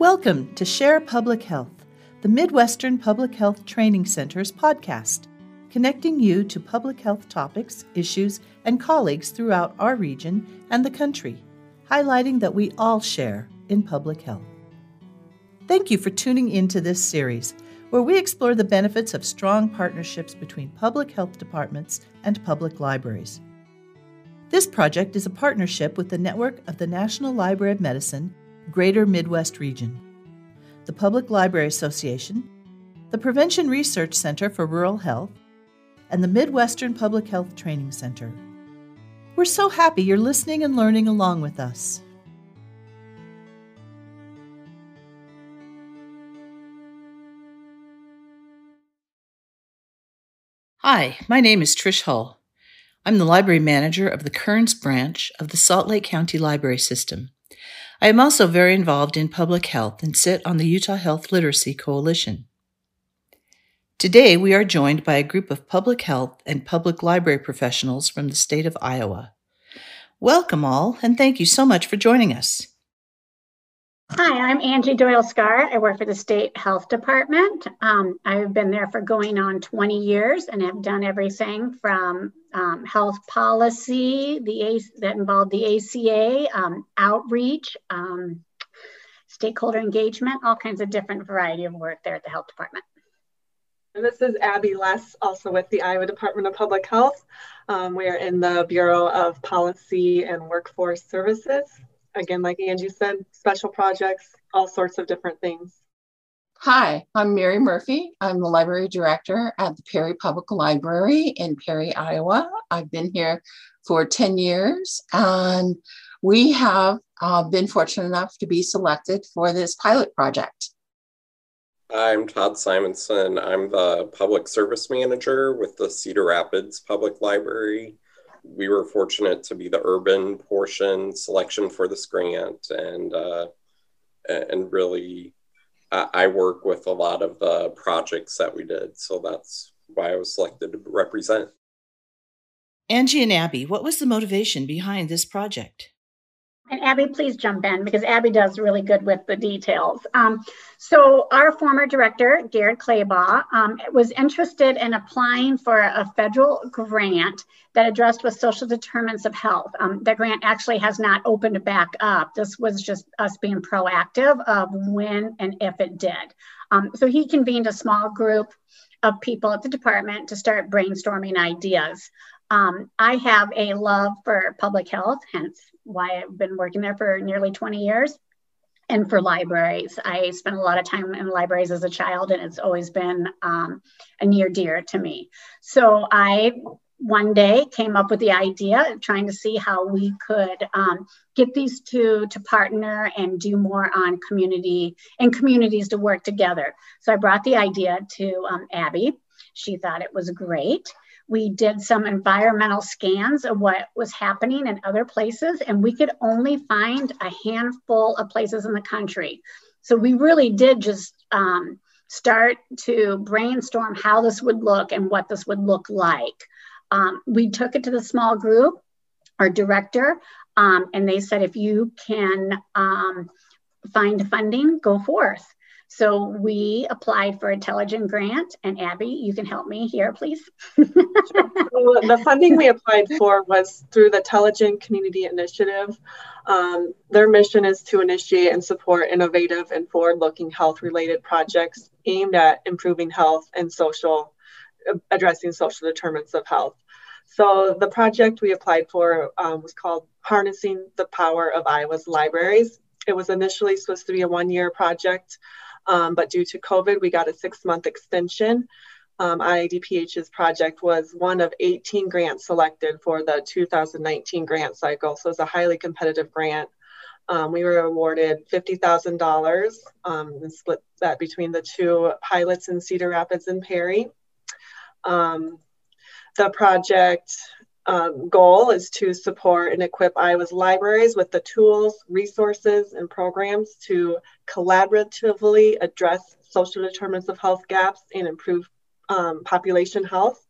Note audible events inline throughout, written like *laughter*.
Welcome to Share Public Health, the Midwestern Public Health Training Center's podcast, connecting you to public health topics, issues, and colleagues throughout our region and the country, highlighting that we all share in public health. Thank you for tuning into this series, where we explore the benefits of strong partnerships between public health departments and public libraries. This project is a partnership with the network of the National Library of Medicine, Greater Midwest Region, the Public Library Association, the Prevention Research Center for Rural Health, and the Midwestern Public Health Training Center. We're so happy you're listening and learning along with us. Hi, my name is Trish Hull. I'm the library manager of the Kearns branch of the Salt Lake County Library System. I am also very involved in public health and sit on the Utah Health Literacy Coalition. Today, we are joined by a group of public health and public library professionals from the state of Iowa. Welcome, all, and thank you so much for joining us. Hi, I'm Angie Doyle Scar. I work for the State Health Department. Um, I've been there for going on 20 years and have done everything from um, health policy, the A- that involved the ACA, um, outreach, um, stakeholder engagement, all kinds of different variety of work there at the Health Department. And this is Abby Less, also with the Iowa Department of Public Health. Um, we're in the Bureau of Policy and Workforce Services again, like Angie said, special projects, all sorts of different things. Hi, I'm Mary Murphy. I'm the library director at the Perry Public Library in Perry, Iowa. I've been here for 10 years and we have uh, been fortunate enough to be selected for this pilot project. I'm Todd Simonson. I'm the public service manager with the Cedar Rapids Public Library we were fortunate to be the urban portion selection for this grant, and uh, and really, I, I work with a lot of the projects that we did, so that's why I was selected to represent. Angie and Abby, what was the motivation behind this project? And Abby, please jump in because Abby does really good with the details. Um, so our former director, Gerd Clabaugh, um, was interested in applying for a federal grant that addressed with social determinants of health. Um, grant actually has not opened back up. This was just us being proactive of when and if it did. Um, so he convened a small group of people at the department to start brainstorming ideas. Um, I have a love for public health, hence why I've been working there for nearly 20 years. And for libraries, I spent a lot of time in libraries as a child, and it's always been um, a near dear to me. So I one day came up with the idea of trying to see how we could um, get these two to partner and do more on community and communities to work together. So I brought the idea to um, Abby. She thought it was great. We did some environmental scans of what was happening in other places, and we could only find a handful of places in the country. So we really did just um, start to brainstorm how this would look and what this would look like. Um, we took it to the small group, our director, um, and they said, if you can um, find funding, go forth. So we applied for a Telligen grant, and Abby, you can help me here, please. so the funding we applied for was through the Telligen Community Initiative. Um, their mission is to initiate and support innovative and forward-looking health-related projects aimed at improving health and social, addressing social determinants of health. So the project we applied for um, was called Harnessing the Power of Iowa's Libraries. It was initially supposed to be a one-year project. Um, but due to COVID, we got a six month extension. Um, IIDPH's project was one of 18 grants selected for the 2019 grant cycle. So it's a highly competitive grant. Um, we were awarded $50,000 um, and split that between the two pilots in Cedar Rapids and Perry. Um, the project um, goal is to support and equip Iowa's libraries with the tools, resources, and programs to collaboratively address social determinants of health gaps and improve um, population health.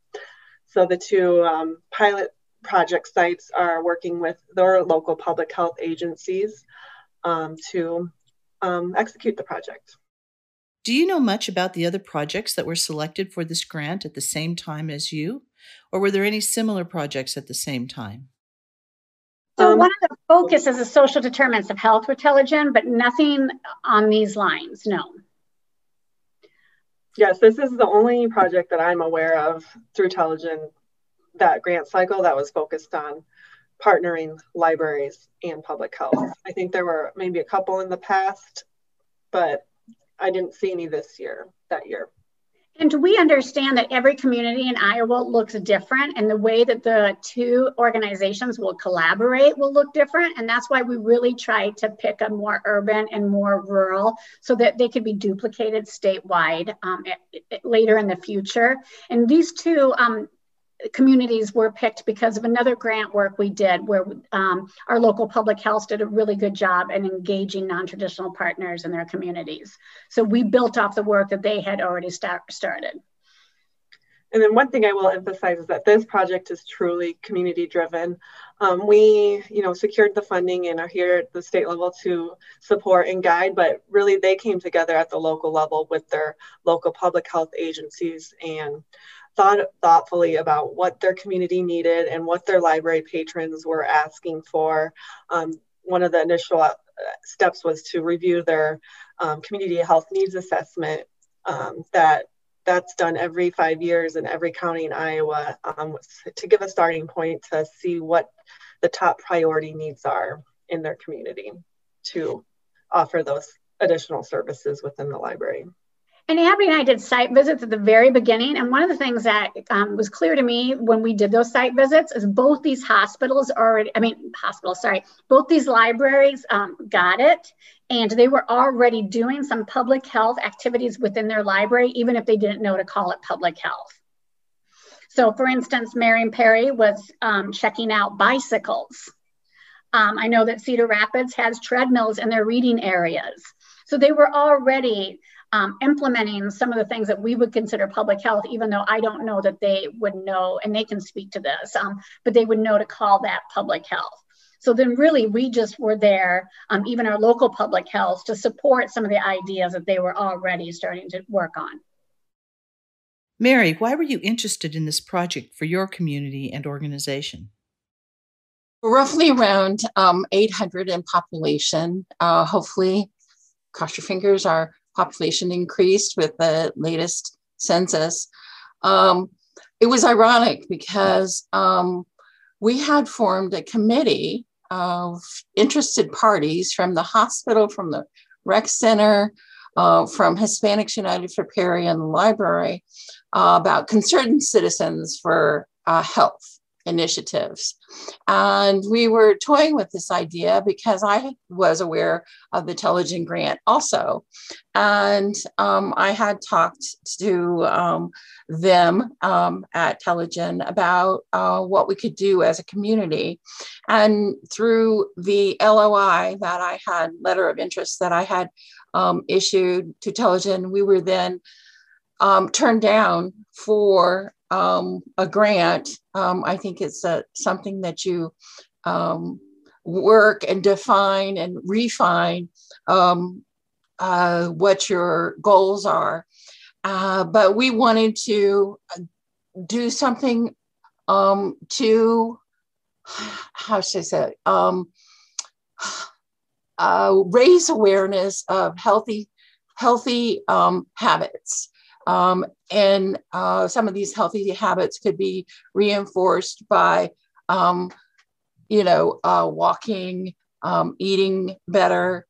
So the two um, pilot project sites are working with their local public health agencies um, to um, execute the project. Do you know much about the other projects that were selected for this grant at the same time as you? Or were there any similar projects at the same time? So um, one of the focus is the social determinants of health with Telligen, but nothing on these lines, no. Yes, this is the only project that I'm aware of through Telligen, that grant cycle that was focused on partnering libraries and public health. I think there were maybe a couple in the past, but I didn't see any this year, that year. And we understand that every community in Iowa looks different, and the way that the two organizations will collaborate will look different. And that's why we really try to pick a more urban and more rural so that they could be duplicated statewide um, later in the future. And these two um, communities were picked because of another grant work we did where um, our local public health did a really good job in engaging non-traditional partners in their communities. So we built off the work that they had already start, started. And then one thing I will emphasize is that this project is truly community driven. Um, we, you know, secured the funding and are here at the state level to support and guide, but really they came together at the local level with their local public health agencies and thought thoughtfully about what their community needed and what their library patrons were asking for. Um, one of the initial uh, steps was to review their um, community health needs assessment um, that that's done every five years in every county in Iowa um, to give a starting point to see what the top priority needs are in their community to offer those additional services within the library. And Abby and I did site visits at the very beginning. And one of the things that um, was clear to me when we did those site visits is both these hospitals already, I mean, hospitals, sorry, both these libraries um, got it. And they were already doing some public health activities within their library, even if they didn't know to call it public health. So, for instance, Marion Perry was um, checking out bicycles. Um, I know that Cedar Rapids has treadmills in their reading areas. So they were already um, implementing some of the things that we would consider public health, even though I don't know that they would know, and they can speak to this, um, but they would know to call that public health. So then, really, we just were there, um, even our local public health, to support some of the ideas that they were already starting to work on. Mary, why were you interested in this project for your community and organization? Roughly around um, 800 in population. Uh, hopefully, cross your fingers, our population increased with the latest census. Um, it was ironic because um, we had formed a committee of interested parties from the hospital, from the rec center, uh, from Hispanics United for Perry and the library uh, about concerned citizens for uh, health initiatives. And we were toying with this idea because I was aware of the Telligen grant also. And um, I had talked to um, them um, at Telligen about uh, what we could do as a community. And through the LOI that I had, letter of interest that I had um, issued to Telligen, we were then um, turned down for um, a grant, um, I think it's a, something that you um, work and define and refine um, uh, what your goals are. Uh, but we wanted to do something um, to, how should I say, um, uh, raise awareness of healthy, healthy habits. Um, and uh, some of these healthy habits could be reinforced by, um, you know, uh, walking, um, eating better.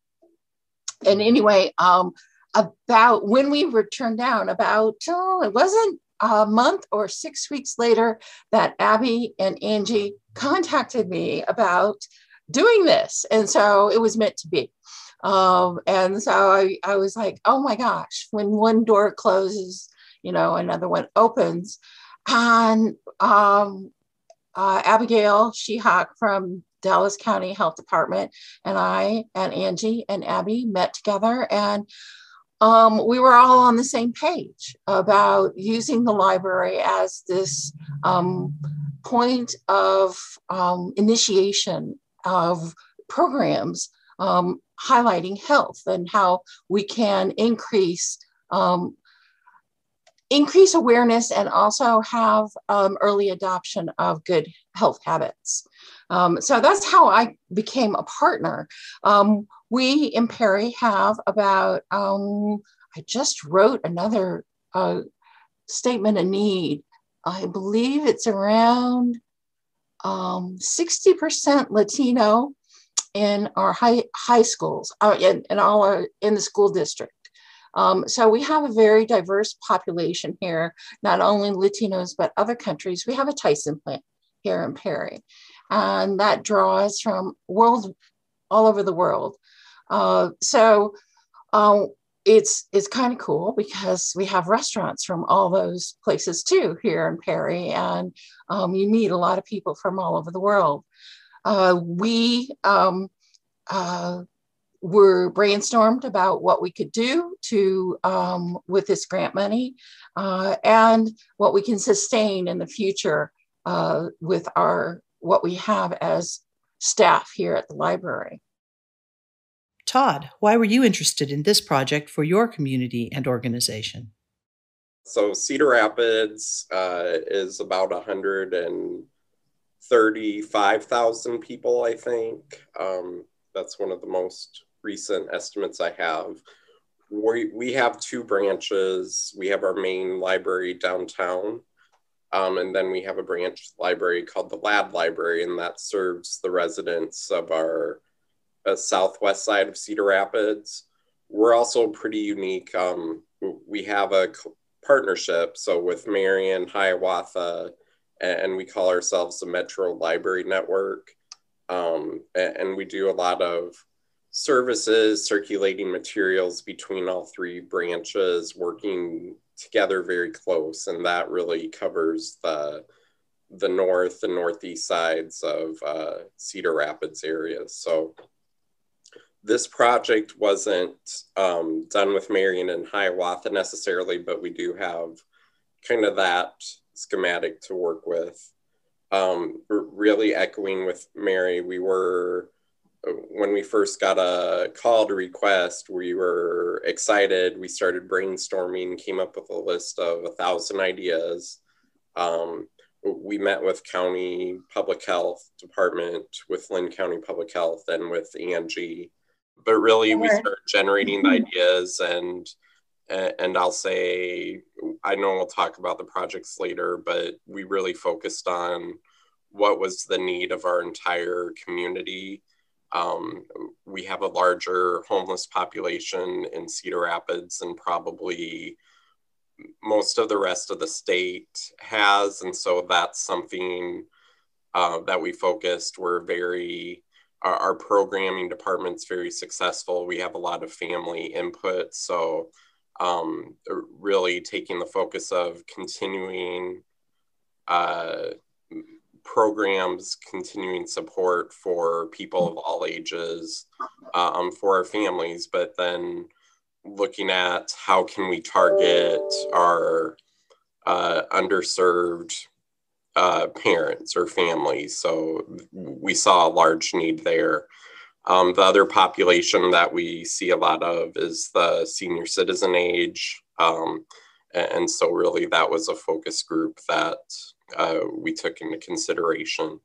And anyway, um, about when we were turned down, about, oh, it wasn't a month or six weeks later that Abby and Angie contacted me about doing this. And so it was meant to be. Um, and so I, I was like, oh my gosh, when one door closes, you know, another one opens. And um, uh, Abigail Shehawk from Dallas County Health Department and I and Angie and Abby met together and um, we were all on the same page about using the library as this um, point of um, initiation of programs um, highlighting health and how we can increase um, increase awareness and also have um, early adoption of good health habits. Um, so that's how I became a partner. Um, we in Perry have about, um, I just wrote another uh, statement of need. I believe it's around 60% um, Latino in our high, high schools, uh, in, in all our, in the school district. Um, so we have a very diverse population here, not only Latinos, but other countries. We have a Tyson plant here in Perry, and that draws from world all over the world. Uh, so uh, it's it's kind of cool because we have restaurants from all those places too here in Perry, and um, you meet a lot of people from all over the world. Uh, we um, uh, were brainstormed about what we could do to um, with this grant money uh, and what we can sustain in the future uh, with our what we have as staff here at the library. Todd, why were you interested in this project for your community and organization? So Cedar Rapids uh, is about 135,000 people, I think. Um, that's one of the most recent estimates I have. We, we have two branches. We have our main library downtown, um, and then we have a branch library called the Ladd Library, and that serves the residents of our uh, southwest side of Cedar Rapids. We're also pretty unique. Um, we have a partnership, so with Marion, Hiawatha, and we call ourselves the Metro Library Network. Um, and we do a lot of services, circulating materials between all three branches, working together very close, and that really covers the the north and northeast sides of uh, Cedar Rapids area. So this project wasn't um, done with Marion and Hiawatha necessarily, but we do have kind of that schematic to work with. Um, really echoing with Mary, we were when we first got a call to request, we were excited. We started brainstorming, came up with a list of a thousand ideas. Um, we met with county public health department, with Linn County Public Health, and with Angie. But really, we started generating the mm-hmm. ideas, and and I'll say, I know we'll talk about the projects later, but we really focused on what was the need of our entire community um, we have a larger homeless population in Cedar Rapids than probably most of the rest of the state has. And so that's something uh, that we focused. We're very, our, our, programming department's very successful. We have a lot of family input. So um, really taking the focus of continuing uh, programs, continuing support for people of all ages, um, for our families, but then looking at how can we target our uh, underserved uh, parents or families. So we saw a large need there. Um, the other population that we see a lot of is the senior citizen age. Um, and so really that was a focus group that uh, we took into consideration.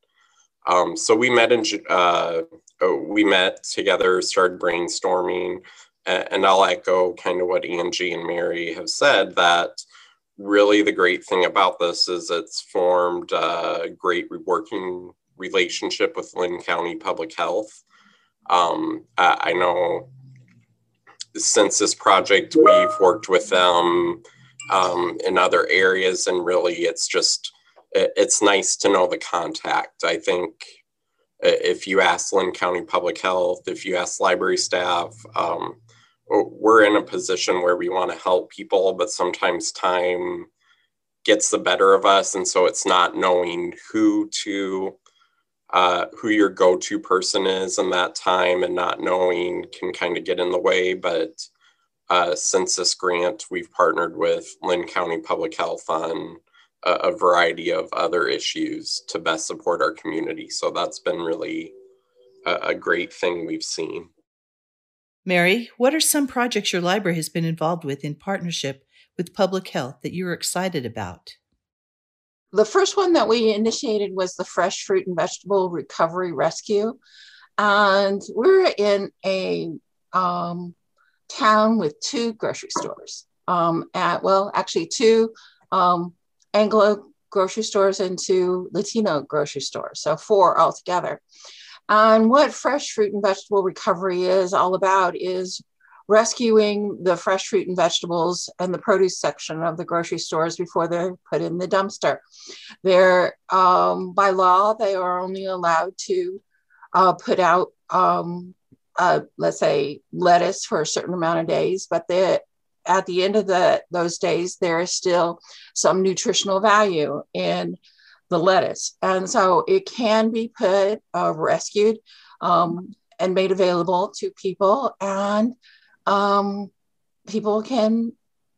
Um, so we met in uh, oh, we met together, started brainstorming, and I'll echo kind of what Angie and Mary have said that really the great thing about this is it's formed a great working relationship with Linn County Public Health. Um, I, I know since this project, we've worked with them um, in other areas, and really it's just it's nice to know the contact. I think if you ask Linn County Public Health, if you ask library staff, um, we're in a position where we want to help people, but sometimes time gets the better of us. And so it's not knowing who to, uh, who your go to person is in that time and not knowing can kind of get in the way. But uh, since this grant, we've partnered with Linn County Public Health on a, a variety of other issues to best support our community. So that's been really a, a great thing we've seen. Mary, what are some projects your library has been involved with in partnership with public health that you're excited about? The first one that we initiated was the Fresh Fruit and Vegetable Recovery Rescue. And we're in a um, town with two grocery stores. Um, at well, actually two um, Anglo grocery stores and two Latino grocery stores, so four altogether. And what fresh fruit and vegetable recovery is all about is rescuing the fresh fruit and vegetables and the produce section of the grocery stores before they're put in the dumpster. They're um, by law they are only allowed to uh, put out um, uh, let's say lettuce for a certain amount of days, but at the end of the those days, there is still some nutritional value in the lettuce, and so it can be put uh, rescued um, and made available to people, and um, people can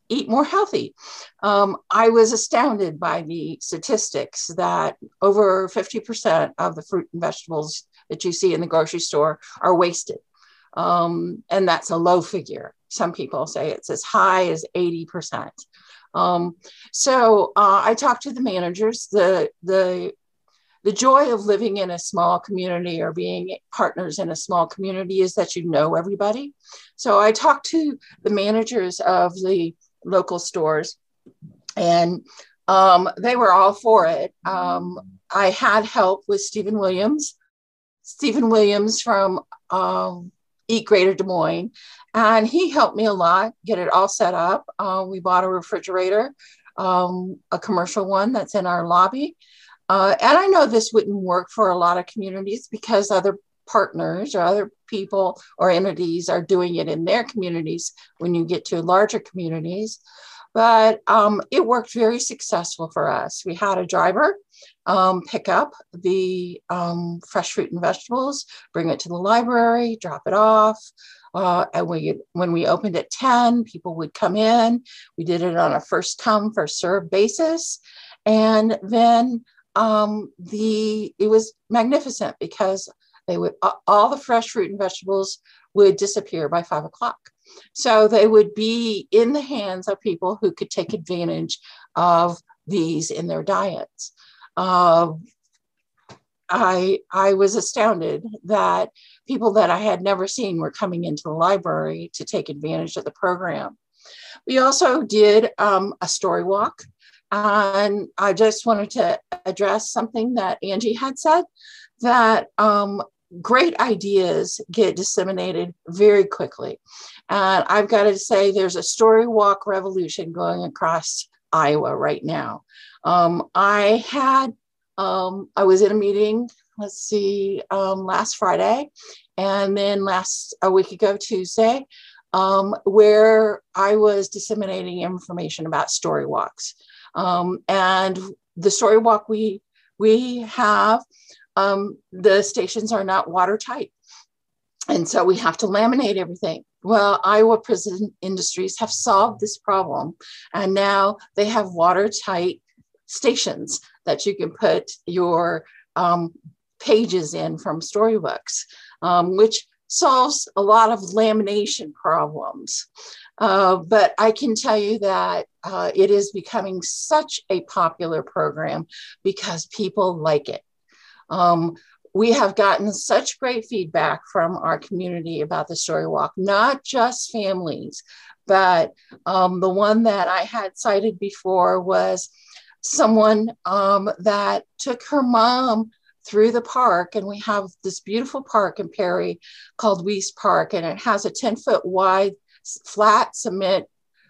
eat more healthy. Um, I was astounded by the statistics that over 50% of the fruit and vegetables that you see in the grocery store are wasted. Um, and that's a low figure. Some people say it's as high as 80%. Um, so uh, I talked to the managers. The, the, the joy of living in a small community or being partners in a small community is that you know everybody. So I talked to the managers of the local stores and um, they were all for it. Um, I had help with Stephen Williams. Stephen Williams from um, Eat Greater Des Moines. And he helped me a lot get it all set up. Uh, we bought a refrigerator, um, a commercial one that's in our lobby. Uh, and I know this wouldn't work for a lot of communities because other partners or other people or entities are doing it in their communities when you get to larger communities. But um, it worked very successful for us. We had a driver um, pick up the um, fresh fruit and vegetables, bring it to the library, drop it off. Uh, and we, when we opened at 10, people would come in. We did it on a first come, first serve basis. And then um, the it was magnificent because they would all the fresh fruit and vegetables would disappear by five o'clock. So they would be in the hands of people who could take advantage of these in their diets uh, I, I was astounded that people that I had never seen were coming into the library to take advantage of the program. We also did um, a story walk, and I just wanted to address something that Angie had said that um, great ideas get disseminated very quickly. And I've got to say, there's a story walk revolution going across Iowa right now. Um, I had, um, I was in a meeting, let's see, um, last Friday, and then last, a week ago, Tuesday, um, where I was disseminating information about story walks. Um, and the story walk we, we have, um, the stations are not watertight. And so we have to laminate everything. Well, Iowa Prison Industries have solved this problem, and now they have watertight stations that you can put your um, pages in from storybooks, um, which solves a lot of lamination problems. Uh, but I can tell you that uh, it is becoming such a popular program because people like it. Um, we have gotten such great feedback from our community about the story walk, not just families, but um, the one that I had cited before was someone um, that took her mom through the park. And we have this beautiful park in Perry called Weiss Park, and it has a 10 foot wide flat cement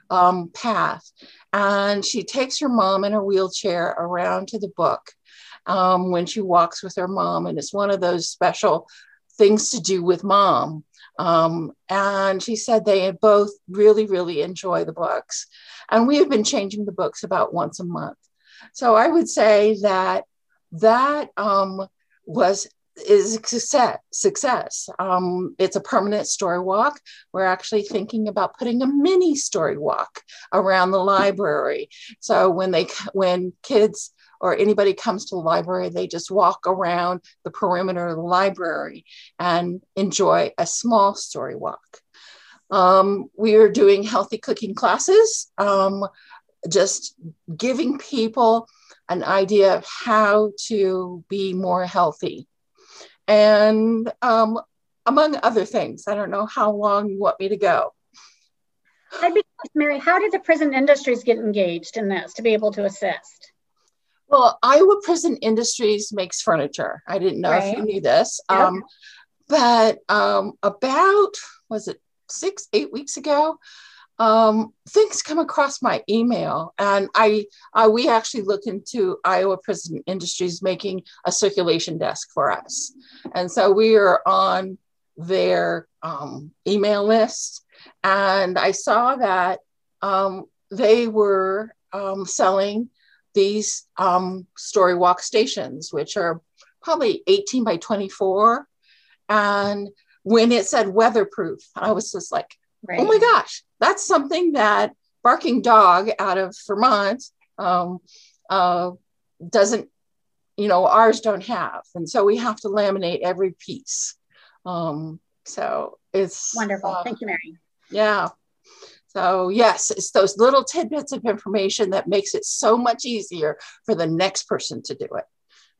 um, path. And she takes her mom in her wheelchair around to the book um, when she walks with her mom. And it's one of those special things to do with mom. Um, and she said they both really, really enjoy the books. And we have been changing the books about once a month. So I would say that that um, was is success. success. Um, it's a permanent story walk. We're actually thinking about putting a mini story walk around the library. So when they when kids or anybody comes to the library, they just walk around the perimeter of the library and enjoy a small story walk. Um, we are doing healthy cooking classes, um, just giving people an idea of how to be more healthy. And um, among other things, I don't know how long you want me to go. I'd be curious, Mary, how did the prison industries get engaged in this to be able to assist? Well, Iowa Prison Industries makes furniture. I didn't know right. if you knew this. Um, but um, about, was it six, eight weeks ago, um, things come across my email, and I, I we actually look into Iowa Prison Industries making a circulation desk for us, and so we are on their um, email list, and I saw that um, they were um, selling these um, story walk stations, which are probably 18 by 24. And when it said weatherproof, I was just like, right. oh my gosh, that's something that Barking Dog out of Vermont um, uh, doesn't, you know, ours don't have. And so we have to laminate every piece. Um, so it's wonderful. Uh, Thank you, Mary. Yeah. So yes, it's those little tidbits of information that makes it so much easier for the next person to do it.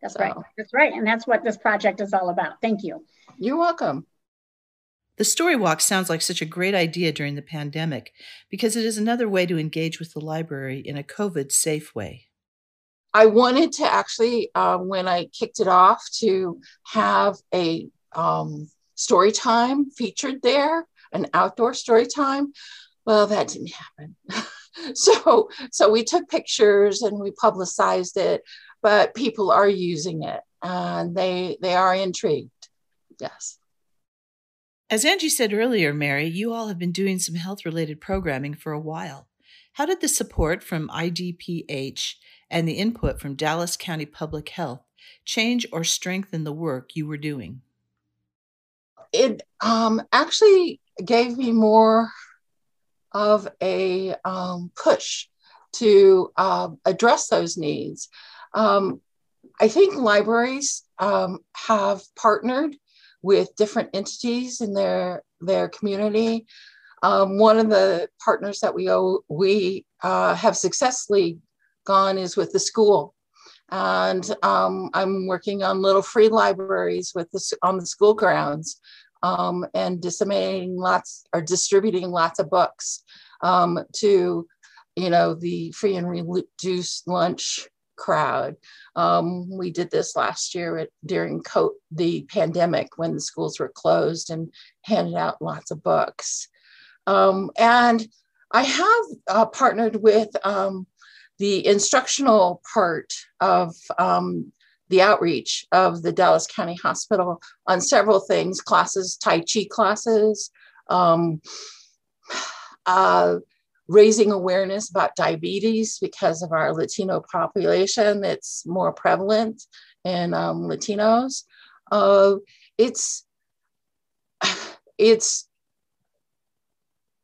That's so. right. That's right. And that's what this project is all about. Thank you. You're welcome. The story walk sounds like such a great idea during the pandemic because it is another way to engage with the library in a COVID safe way. I wanted to actually, uh, when I kicked it off, to have a um, story time featured there, an outdoor story time. Well, that didn't happen. *laughs* so, so we took pictures and we publicized it, but people are using it and they they are intrigued. Yes. As Angie said earlier, Mary, you all have been doing some health related programming for a while. How did the support from IDPH and the input from Dallas County Public Health change or strengthen the work you were doing? It um, actually gave me more of a um, push to uh, address those needs. Um, I think libraries um, have partnered with different entities in their their community. Um, one of the partners that we owe, we uh, have successfully gone is with the school, and um, I'm working on little free libraries with the on the school grounds um, and disseminating lots or distributing lots of books um, to, you know, the free and reduced lunch crowd. Um, we did this last year at, during co- the pandemic when the schools were closed and handed out lots of books. Um, and I have uh, partnered with um, the instructional part of um, the outreach of the Dallas County Hospital on several things classes, Tai Chi classes, um, uh, raising awareness about diabetes because of our Latino population. It's more prevalent in um, Latinos. Uh, it's *sighs* it's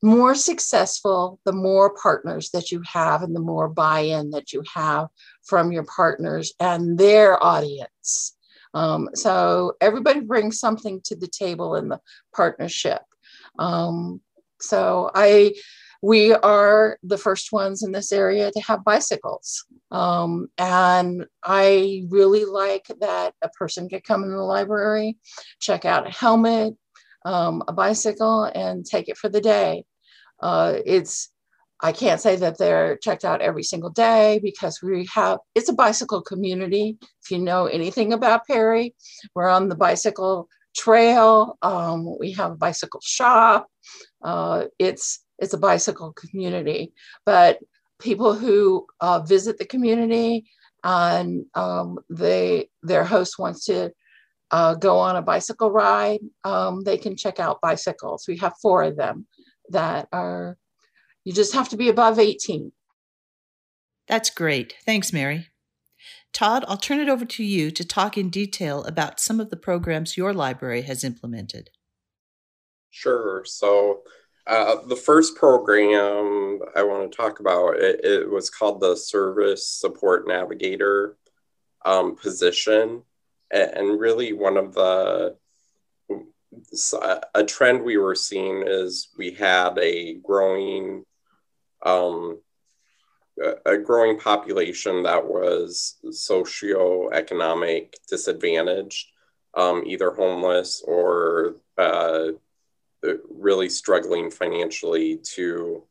more successful the more partners that you have and the more buy-in that you have from your partners and their audience um, so everybody brings something to the table in the partnership um, so i we are the first ones in this area to have bicycles um, and i really like that a person can come in the library check out a helmet um, a bicycle and take it for the day. Uh, it's I can't say that they're checked out every single day because we have it's a bicycle community. If you know anything about Perry, we're on the bicycle trail. Um, we have a bicycle shop. Uh, it's it's a bicycle community, but people who uh, visit the community and um, they their host wants to uh, go on a bicycle ride, um, they can check out bicycles. We have four of them that are, you just have to be above 18. That's great. Thanks, Mary. Todd, I'll turn it over to you to talk in detail about some of the programs your library has implemented. Sure. So, uh, the first program I want to talk about it, it was called the Service Support Navigator um, position, and really one of the a trend we were seeing is we had a growing um, a growing population that was socioeconomic disadvantaged, um, either homeless or uh, really struggling financially to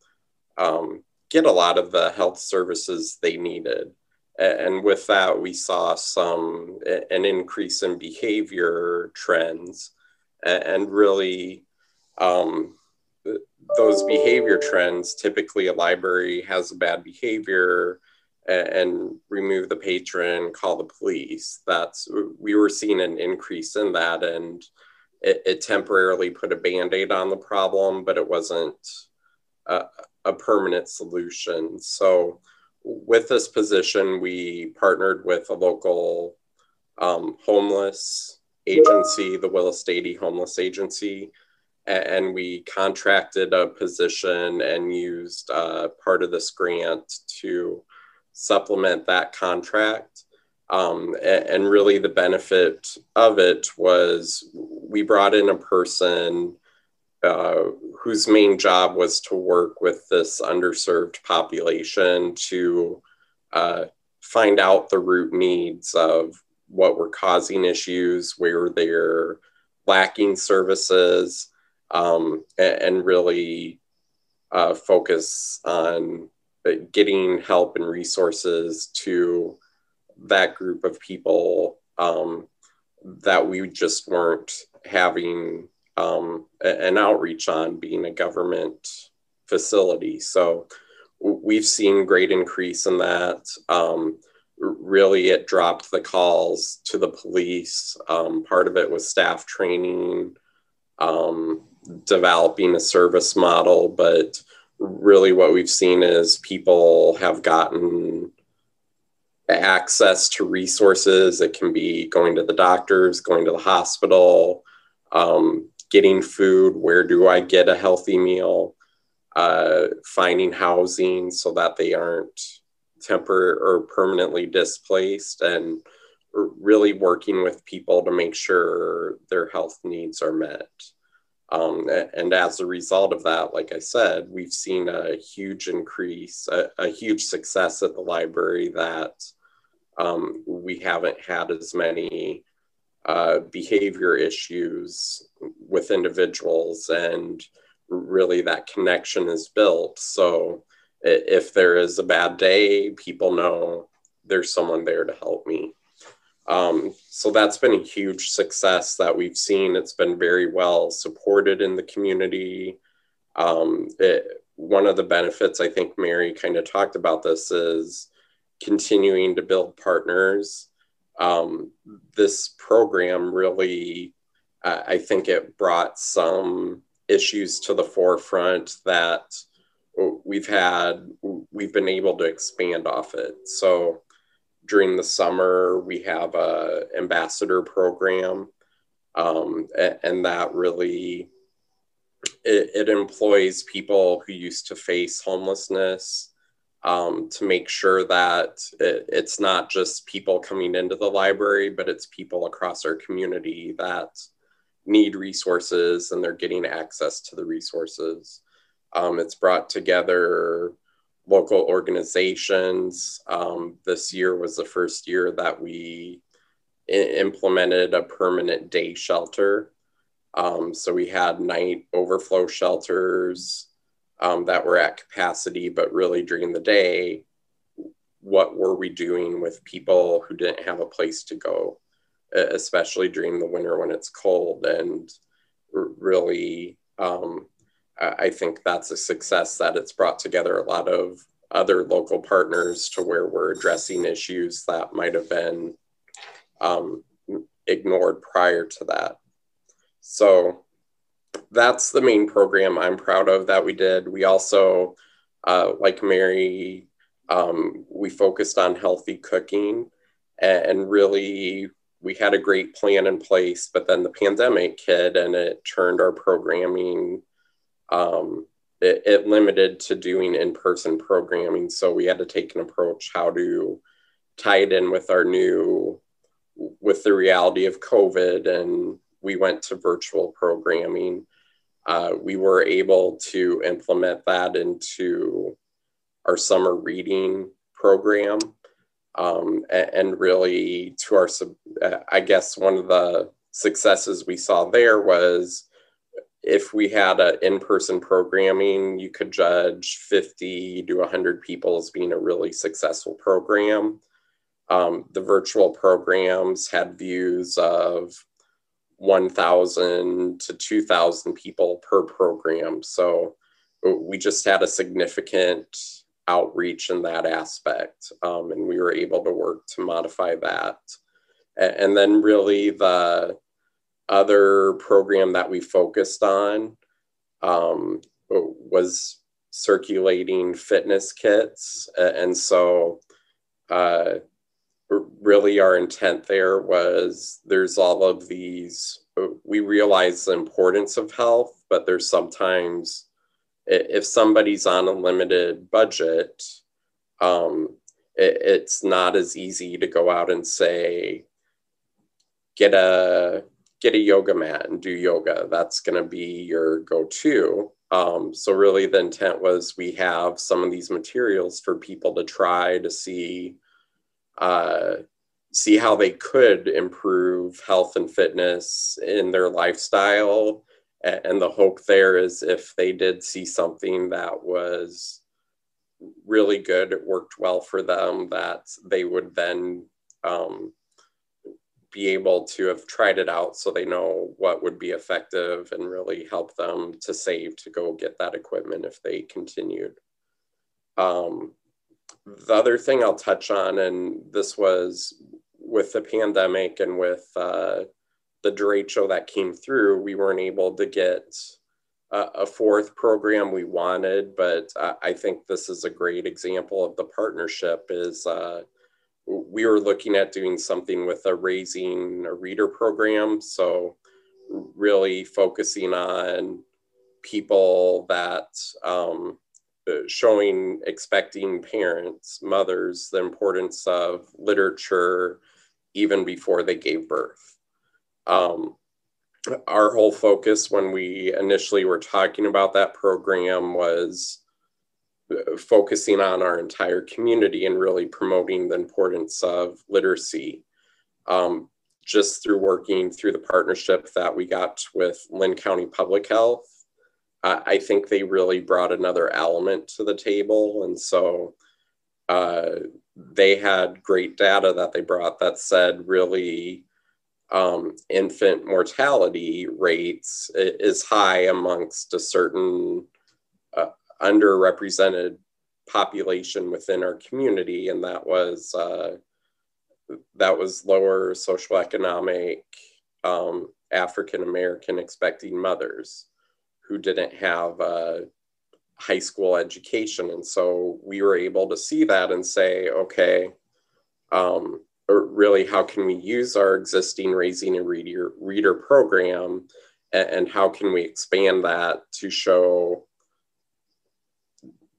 um, get a lot of the health services they needed. And with that, we saw some an increase in behavior trends, and really um, those behavior trends. Typically, a library has a bad behavior and remove the patron, call the police. That's we were seeing an increase in that, and it, it temporarily put a band aid on the problem, but it wasn't a, a permanent solution. So, with this position, we partnered with a local um, homeless agency, the Willis Dady Homeless Agency, and we contracted a position and used uh, part of this grant to supplement that contract. Um, and, really, the benefit of it was we brought in a person uh, whose main job was to work with this underserved population to uh, find out the root needs of what were causing issues, where they're lacking services, um, and, really uh, focus on uh, getting help and resources to that group of people um, that we just weren't having um, an outreach on being a government facility. So we've seen great increase in that. Um, really, it dropped the calls to the police. Um, part of it was staff training, um, developing a service model, but really what we've seen is people have gotten access to resources. It can be going to the doctors, going to the hospital, um, getting food. Where do I get a healthy meal? Uh, finding housing so that they aren't temporary or permanently displaced, and really working with people to make sure their health needs are met. Um, and as a result of that, like I said, we've seen a huge increase, a, a huge success at the library that um, we haven't had as many uh, behavior issues with individuals, and really that connection is built. So if there is a bad day, people know there's someone there to help me. Um, so that's been a huge success that we've seen. It's been very well supported in the community. Um, it, one of the benefits, I think Mary kind of talked about this, is continuing to build partners. Um, this program really, uh, I think it brought some issues to the forefront that we've had, we've been able to expand off it. So during the summer, we have a ambassador program, um, and that really it, it, employs people who used to face homelessness um, to make sure that it, it's not just people coming into the library, but it's people across our community that need resources and they're getting access to the resources. Um, it's brought together local organizations. Um, this year was the first year that we implemented a permanent day shelter. Um, so we had night overflow shelters um, that were at capacity, but really during the day, what were we doing with people who didn't have a place to go, especially during the winter when it's cold? And really, um, I think that's a success that it's brought together a lot of other local partners to where we're addressing issues that might have been um, ignored prior to that. So that's the main program I'm proud of that we did. We also, uh, like Mary, um, we focused on healthy cooking and really we had a great plan in place, but then the pandemic hit and it turned our programming um, it, it, limited to doing in-person programming. So we had to take an approach how to tie it in with our new, with the reality of COVID and we went to virtual programming. Uh, we were able to implement that into our summer reading program. Um, and, really, to our, uh, I guess, one of the successes we saw there was if we had an in-person programming, you could judge 50 to 100 people as being a really successful program. Um, the virtual programs had views of 1,000 to 2,000 people per program. So we just had a significant outreach in that aspect, um, and we were able to work to modify that. And then, really, the other program that we focused on um, was circulating fitness kits. And so, uh, really, our intent there was there's all of these, we realize the importance of health, but there's sometimes, if somebody's on a limited budget, um, it, it's not as easy to go out and say, get a get a yoga mat and do yoga. That's going to be your go to. Um, so, really, the intent was we have some of these materials for people to try to see. Uh, see how they could improve health and fitness in their lifestyle and the hope there is if they did see something that was really good it worked well for them that they would then um, be able to have tried it out so they know what would be effective and really help them to save to go get that equipment if they continued. Um, the other thing I'll touch on, and this was with the pandemic and with uh, the derecho that came through, we weren't able to get a, a fourth program we wanted, but I, I, think this is a great example of the partnership is uh, we were looking at doing something with a raising a reader program. So, really focusing on people that um, showing expecting parents, mothers, the importance of literature even before they gave birth. Um, our whole focus when we initially were talking about that program was focusing on our entire community and really promoting the importance of literacy. Um, just through working through the partnership that we got with Linn County Public Health, uh, I think they really brought another element to the table. And so uh, they had great data that they brought that said really um, infant mortality rates is high amongst a certain underrepresented population within our community, and that was uh, that was lower socioeconomic um, African American expecting mothers who didn't have a high school education, and so we were able to see that and say, okay. Um, really, how can we use our existing raising a reader reader program, and, and how can we expand that to show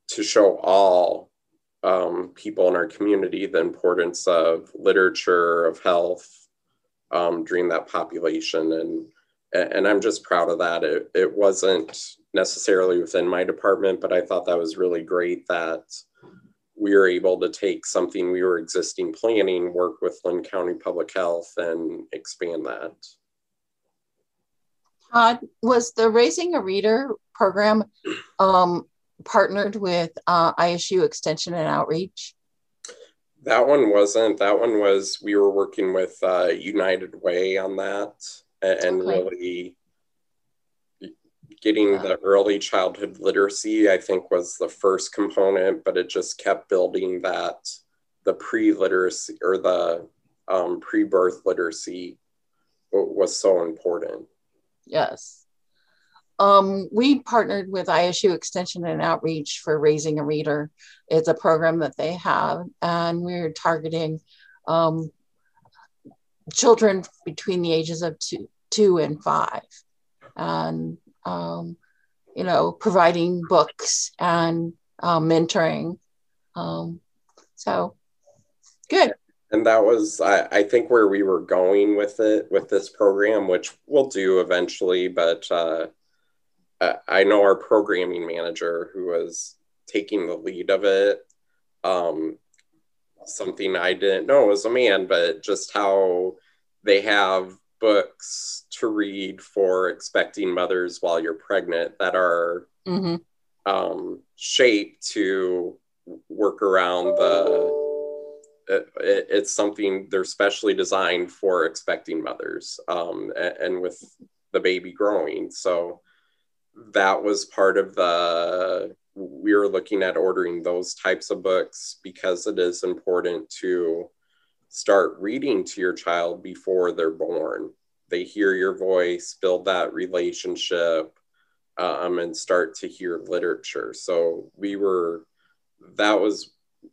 to show all um, people in our community the importance of literature, of health um, during that population. And, and I'm just proud of that. It, it wasn't necessarily within my department, but I thought that was really great that we were able to take something we were existing planning, work with Linn County Public Health, and expand that. Todd, was the Raising a Reader program um, partnered with uh, ISU Extension and Outreach? That one wasn't. That one was, we were working with uh, United Way on that and, okay. really getting yeah. the early childhood literacy, I think, was the first component, but it just kept building that the pre literacy or the um, pre birth literacy was so important. Yes. Um, we partnered with ISU Extension and Outreach for Raising a Reader. It's a program that they have, and we're targeting um, children between the ages of two, two and five, and um, you know, providing books and uh, mentoring. Um, so, good. and that was I, I, think where we were going with it with this program which we'll do eventually but uh, i know our programming manager who was taking the lead of it um, something i didn't know as a man but just how they have books to read for expecting mothers while you're pregnant that are mm-hmm. um, shaped to work around the it, it's something they're specially designed for expecting mothers um, and, and, with the baby growing. So that was part of the, we are looking at ordering those types of books because it is important to start reading to your child before they're born. They hear your voice, build that relationship, um, and start to hear literature. So we were, that was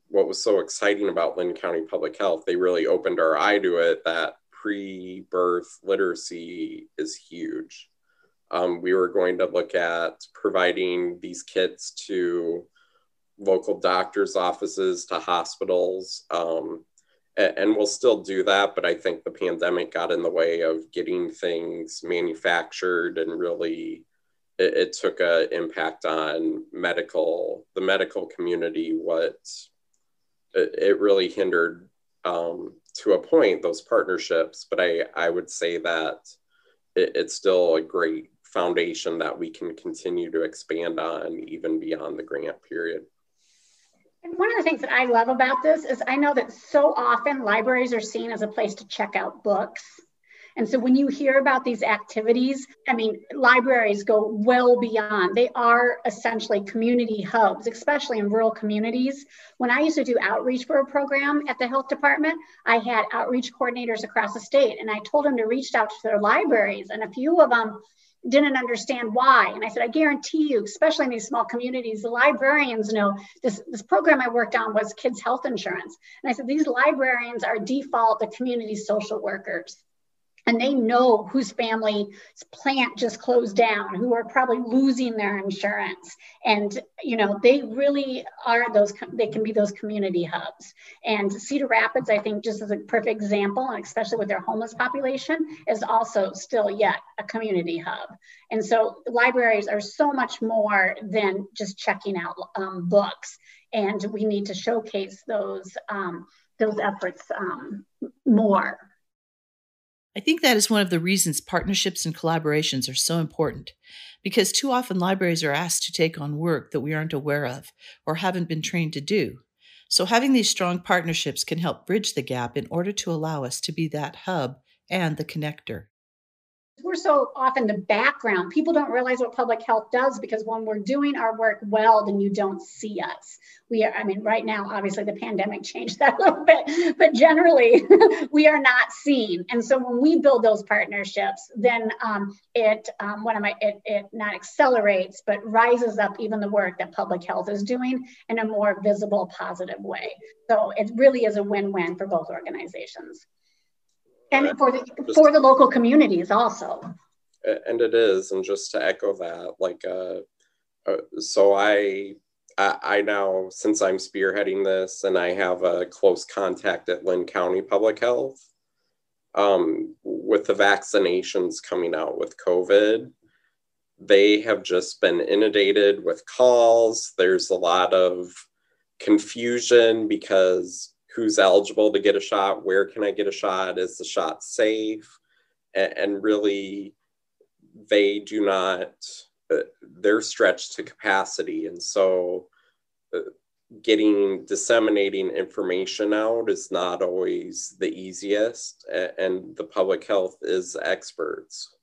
what was so exciting about Linn County Public Health, they really opened our eye to it that pre birth literacy is huge. Um, we were going to look at providing these kits to local doctors' offices, to hospitals, um, and, we'll still do that. But I think the pandemic got in the way of getting things manufactured and really it, it took an impact on medical the medical community what it, it really hindered um, to a point those partnerships. But I, I would say that it, it's still a great foundation that we can continue to expand on even beyond the grant period. And one of the things that I love about this is I know that so often libraries are seen as a place to check out books and so when you hear about these activities, I mean, libraries go well beyond. They are essentially community hubs, especially in rural communities. When I used to do outreach for a program at the health department, I had outreach coordinators across the state, and I told them to reach out to their libraries, and a few of them didn't understand why. And I said, I guarantee you, especially in these small communities, the librarians know this, this program I worked on was kids' health insurance. And I said, these librarians are default the community social workers and they know whose family's plant just closed down who are probably losing their insurance. And you know they really are those they can be those community hubs. And cedar rapids i think just as a perfect example and especially with their homeless population is also still yet a community hub. And so libraries are so much more than just checking out um, books. And we need to showcase those um, those efforts um, more I think that is one of the reasons partnerships and collaborations are so important, because too often libraries are asked to take on work that we aren't aware of or haven't been trained to do. So, having these strong partnerships can help bridge the gap in order to allow us to be that hub and the connector we're so often the background. People don't realize what public health does because when we're doing our work well, then you don't see us. We are, I mean, right now, obviously the pandemic *laughs* changed that a little bit, but generally *laughs* we are not seen. And so when we build those partnerships, then um, it, um, what am I, it, it not accelerates, but rises up even the work that public health is doing in a more visible, positive way. So it really is a win-win for both organizations and for the just, for the local communities also. And it is and just to echo that like uh, uh, so I, I i now since i'm spearheading this and i have a close contact at Linn county public health um, with the vaccinations coming out with covid they have just been inundated with calls. There's a lot of confusion because who's eligible to get a shot, where can I get a shot, is the shot safe? And, and really, they do not, uh, they're stretched to capacity. And so, uh, getting disseminating information out is not always the easiest, and the public health is experts.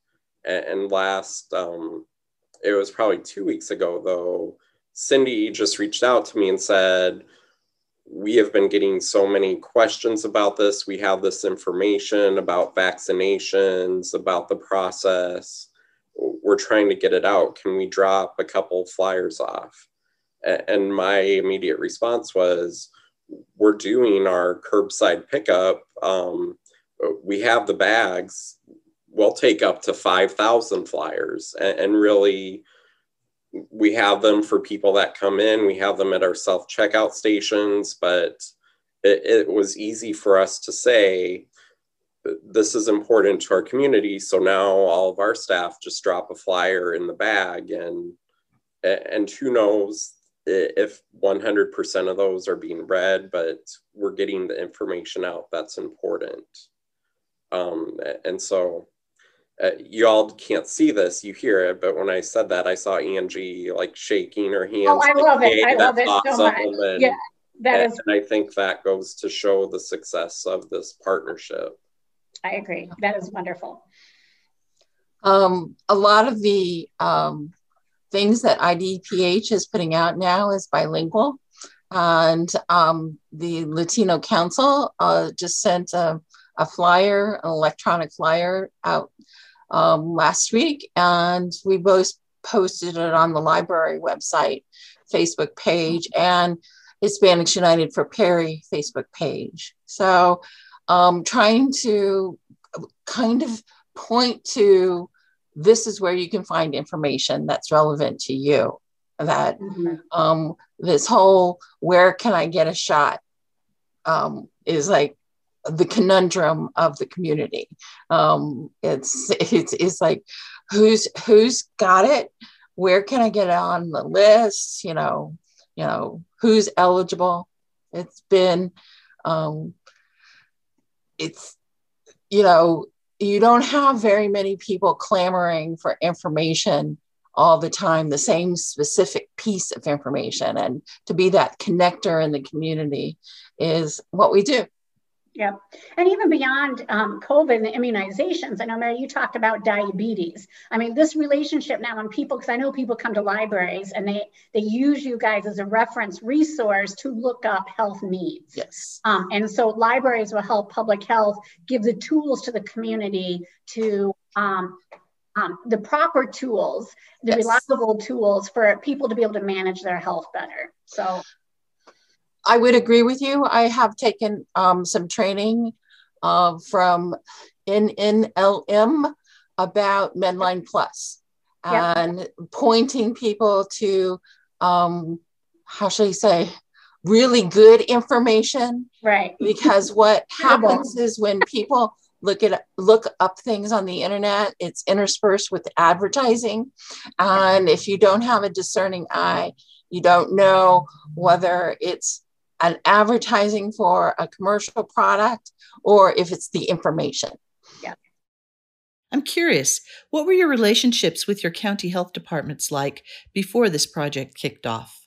And last, um, it was probably two weeks ago, though, Cindy just reached out to me and said, we have been getting so many questions about this. We have this information about vaccinations, about the process. We're trying to get it out. Can we drop a couple flyers off? And my immediate response was, we're doing our curbside pickup. Um, we have the bags. We'll take up to 5,000 flyers and, and really we have them for people that come in. We have them at our self checkout stations, but it, it was easy for us to say, this is important to our community. So now all of our staff just drop a flyer in the bag and and who knows if 100% of those are being read, but we're getting the information out that's important. Um, and so uh, you all can't see this, you hear it, but when I said that, I saw Angie like shaking her hands. Oh, I like, love it. hey, I love it that's so much. And, Yeah, that and is, I think that goes to show the success of this partnership. I agree. That is wonderful. Um, a lot of the um, things that IDPH is putting out now is bilingual. And um, the Latino Council uh, just sent a, a, flyer, an electronic flyer out um, last week. And we both posted it on the library website, Facebook page, and Hispanics United for Perry Facebook page. So um, trying to kind of point to this is where you can find information that's relevant to you. That mm-hmm. um, this whole where can I get a shot um, is like the conundrum of the community. Um, it's it's it's like who's who's got it? Where can I get on the list? You know, you know who's eligible. It's been um, it's you know you don't have very many people clamoring for information all the time, the same specific piece of information. And to be that connector in the community is what we do. Yeah. And even beyond um, COVID and the immunizations, I know, Mary, you talked about diabetes. I mean, this relationship now when people, because I know people come to libraries and they, they use you guys as a reference resource to look up health needs. Yes. Um, and so libraries will help public health give the tools to the community to um, um, the proper tools, the yes. reliable tools for people to be able to manage their health better. So I would agree with you. I have taken um, some training uh, from NNLM about Medline Plus yep. and pointing people to, um, how should I say, really good information. Right. Because what *laughs* happens is when people look at look up things on the internet, it's interspersed with advertising, and if you don't have a discerning eye, you don't know whether it's an advertising for a commercial product or if it's the information. Yeah. I'm curious, what were your relationships with your county health departments like before this project kicked off?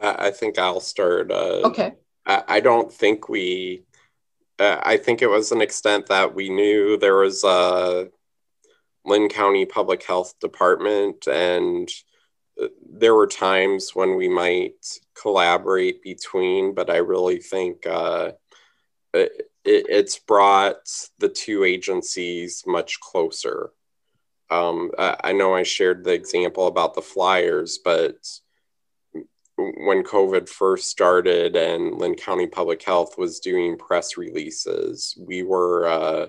I, think I'll start. Uh, okay. I, I, don't think we, uh, I think it was an extent that we knew there was a Linn County Public Health Department and there were times when we might collaborate between, but I really think uh, it, it's brought the two agencies much closer. Um, I, I know I shared the example about the flyers, but when COVID first started and Linn County Public Health was doing press releases, we were uh,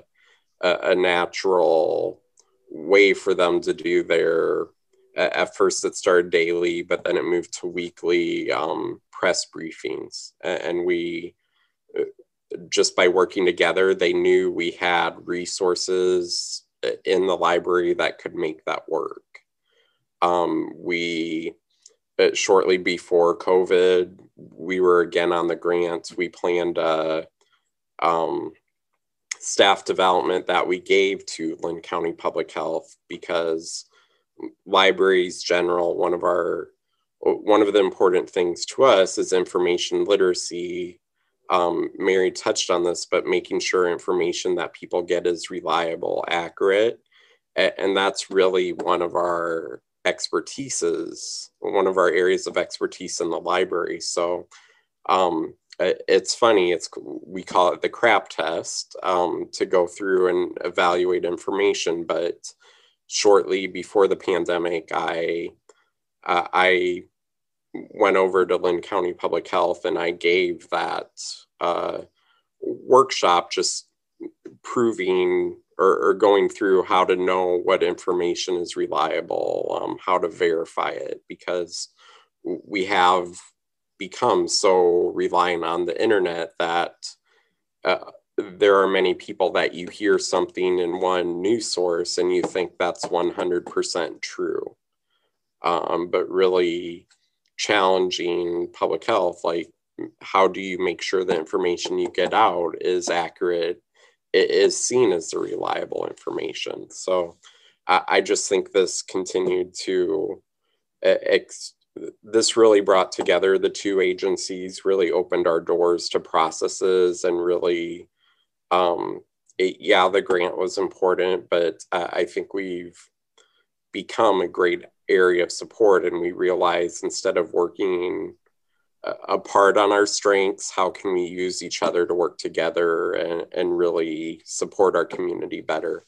a, a natural way for them to do their at first it started daily, but then it moved to weekly um, press briefings. And we, uh, just by working together, they knew we had resources uh, in the library that could make that work. Um, we, uh, shortly before COVID, we were again on the grants. We planned a um, staff development that we gave to Linn County Public Health because libraries general one of our one of the important things to us is information literacy. Um, mary touched on this but making sure information that people get is reliable accurate and that's really one of our expertises one of our areas of expertise in the library. So um, it's funny it's we call it the CRAAP test um, to go through and evaluate information but shortly before the pandemic, I uh, I went over to Linn County Public Health and I gave that uh, workshop just proving or, or, going through how to know what information is reliable, um, how to verify it, because we have become so reliant on the internet that uh, there are many people that you hear something in one news source and you think that's 100% true. Um, but really challenging public health, like how do you make sure the information you get out is accurate, it is seen as the reliable information. So I, I just think this continued to ex- this really brought together the two agencies, really opened our doors to processes and really, um, it, yeah, the grant was important, but uh, I think we've become a great area of support. And we realize instead of working apart on our strengths, how can we use each other to work together and, and really support our community better?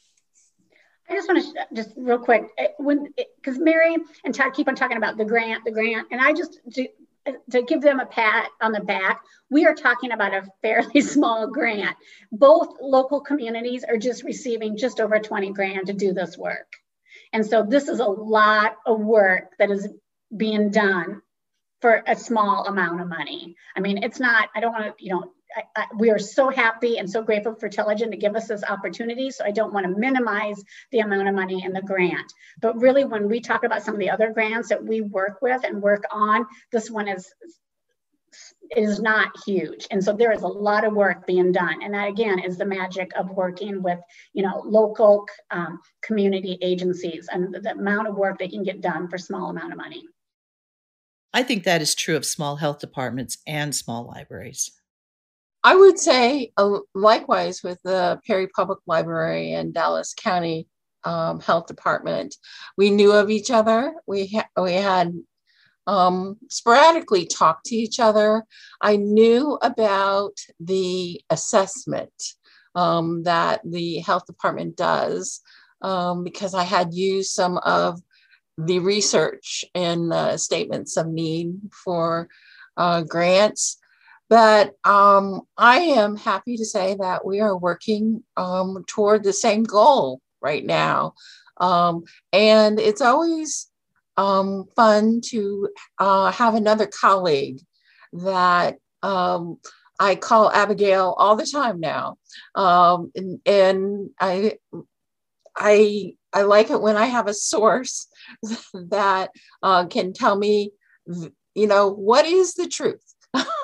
I just want to just real quick eh, when because Mary and Todd keep on talking about the grant, the grant, and I just to, give them a pat on the back. We are talking about a fairly *laughs* small grant. Both local communities are just receiving just over 20 grand to do this work, and so this is a lot of work that is being done for a small amount of money. I mean, it's not. I don't want to you know I, I, we are so happy and so grateful for Telligen to give us this opportunity. So I don't want to minimize the amount of money in the grant. But really, when we talk about some of the other grants that we work with and work on, this one is is not huge and so there is a lot of work being done and that again is the magic of working with you know local um, community agencies and the, amount of work they can get done for small amount of money i think that is true of small health departments and small libraries I would say uh, likewise with the Perry Public Library and Dallas County um, Health Department. We knew of each other. We, ha- we had um, sporadically talked to each other. I knew about the assessment um, that the health department does um, because I had used some of the research and uh, statements of need for uh, grants. But um, I am happy to say that we are working um, toward the same goal right now. Um, and it's always um, fun to uh, have another colleague that um, I call Abigail all the time now. Um, and, and I, I, I like it when I have a source *laughs* that uh, can tell me, you know, what is the truth?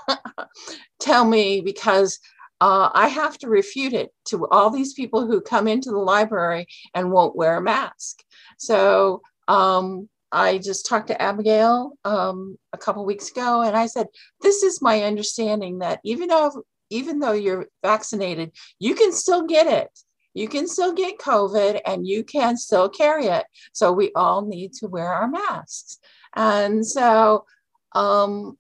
*laughs* tell me because uh, I have to refute it to all these people who come into the library and won't wear a mask. So um, I just talked to Abigail um, a couple weeks ago, and I said, "This is my understanding that even though even though you're vaccinated, you can still get it. You can still get COVID, and you can still carry it. So we all need to wear our masks." And so um,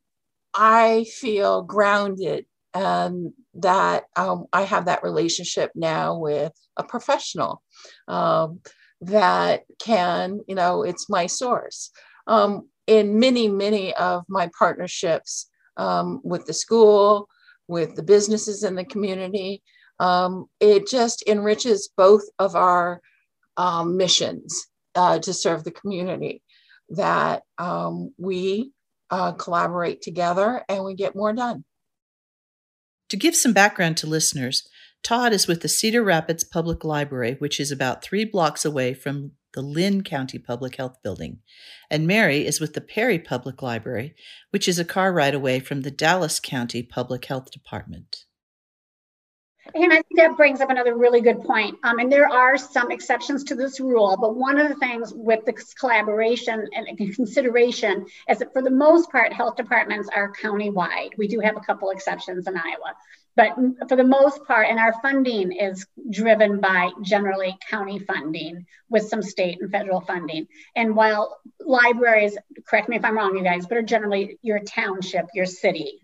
I feel grounded and that um, I have that relationship now with a professional um, that can, you know, it's my source. Um, in many, many of my partnerships um, with the school, with the businesses in the community, um, it just enriches both of our um, missions uh, to serve the community that we uh, collaborate together and we get more done. To give some background to listeners, Todd is with the Cedar Rapids Public Library, which is about three blocks away from the Linn County Public Health Building, and Mary is with the Perry Public Library, which is a car ride away from the Dallas County Public Health Department. And I think that brings up another really good point. Um, and there are some exceptions to this rule, but one of the things with this collaboration and consideration is that for the most part, health departments are countywide. We do have a couple exceptions in Iowa, but for the most part, and our funding is driven by generally county funding with some state and federal funding. And while libraries, correct me if I'm wrong, you guys, but are generally your township, your city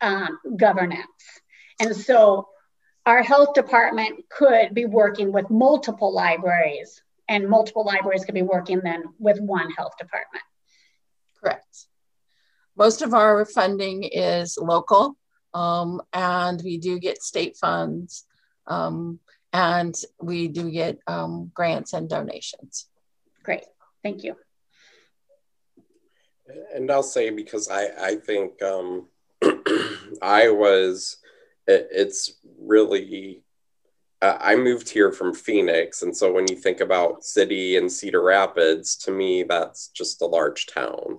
um, governance. And so our health department could be working with multiple libraries and multiple libraries could be working then with one health department. Correct. Most of our funding is local um, and we do get state funds um, and we do get um, grants and donations. Great, thank you. And I'll say because I I think um, *clears throat* I was it, it's really uh, I moved here from Phoenix, and so when you think about city and Cedar Rapids, to me that's just a large town.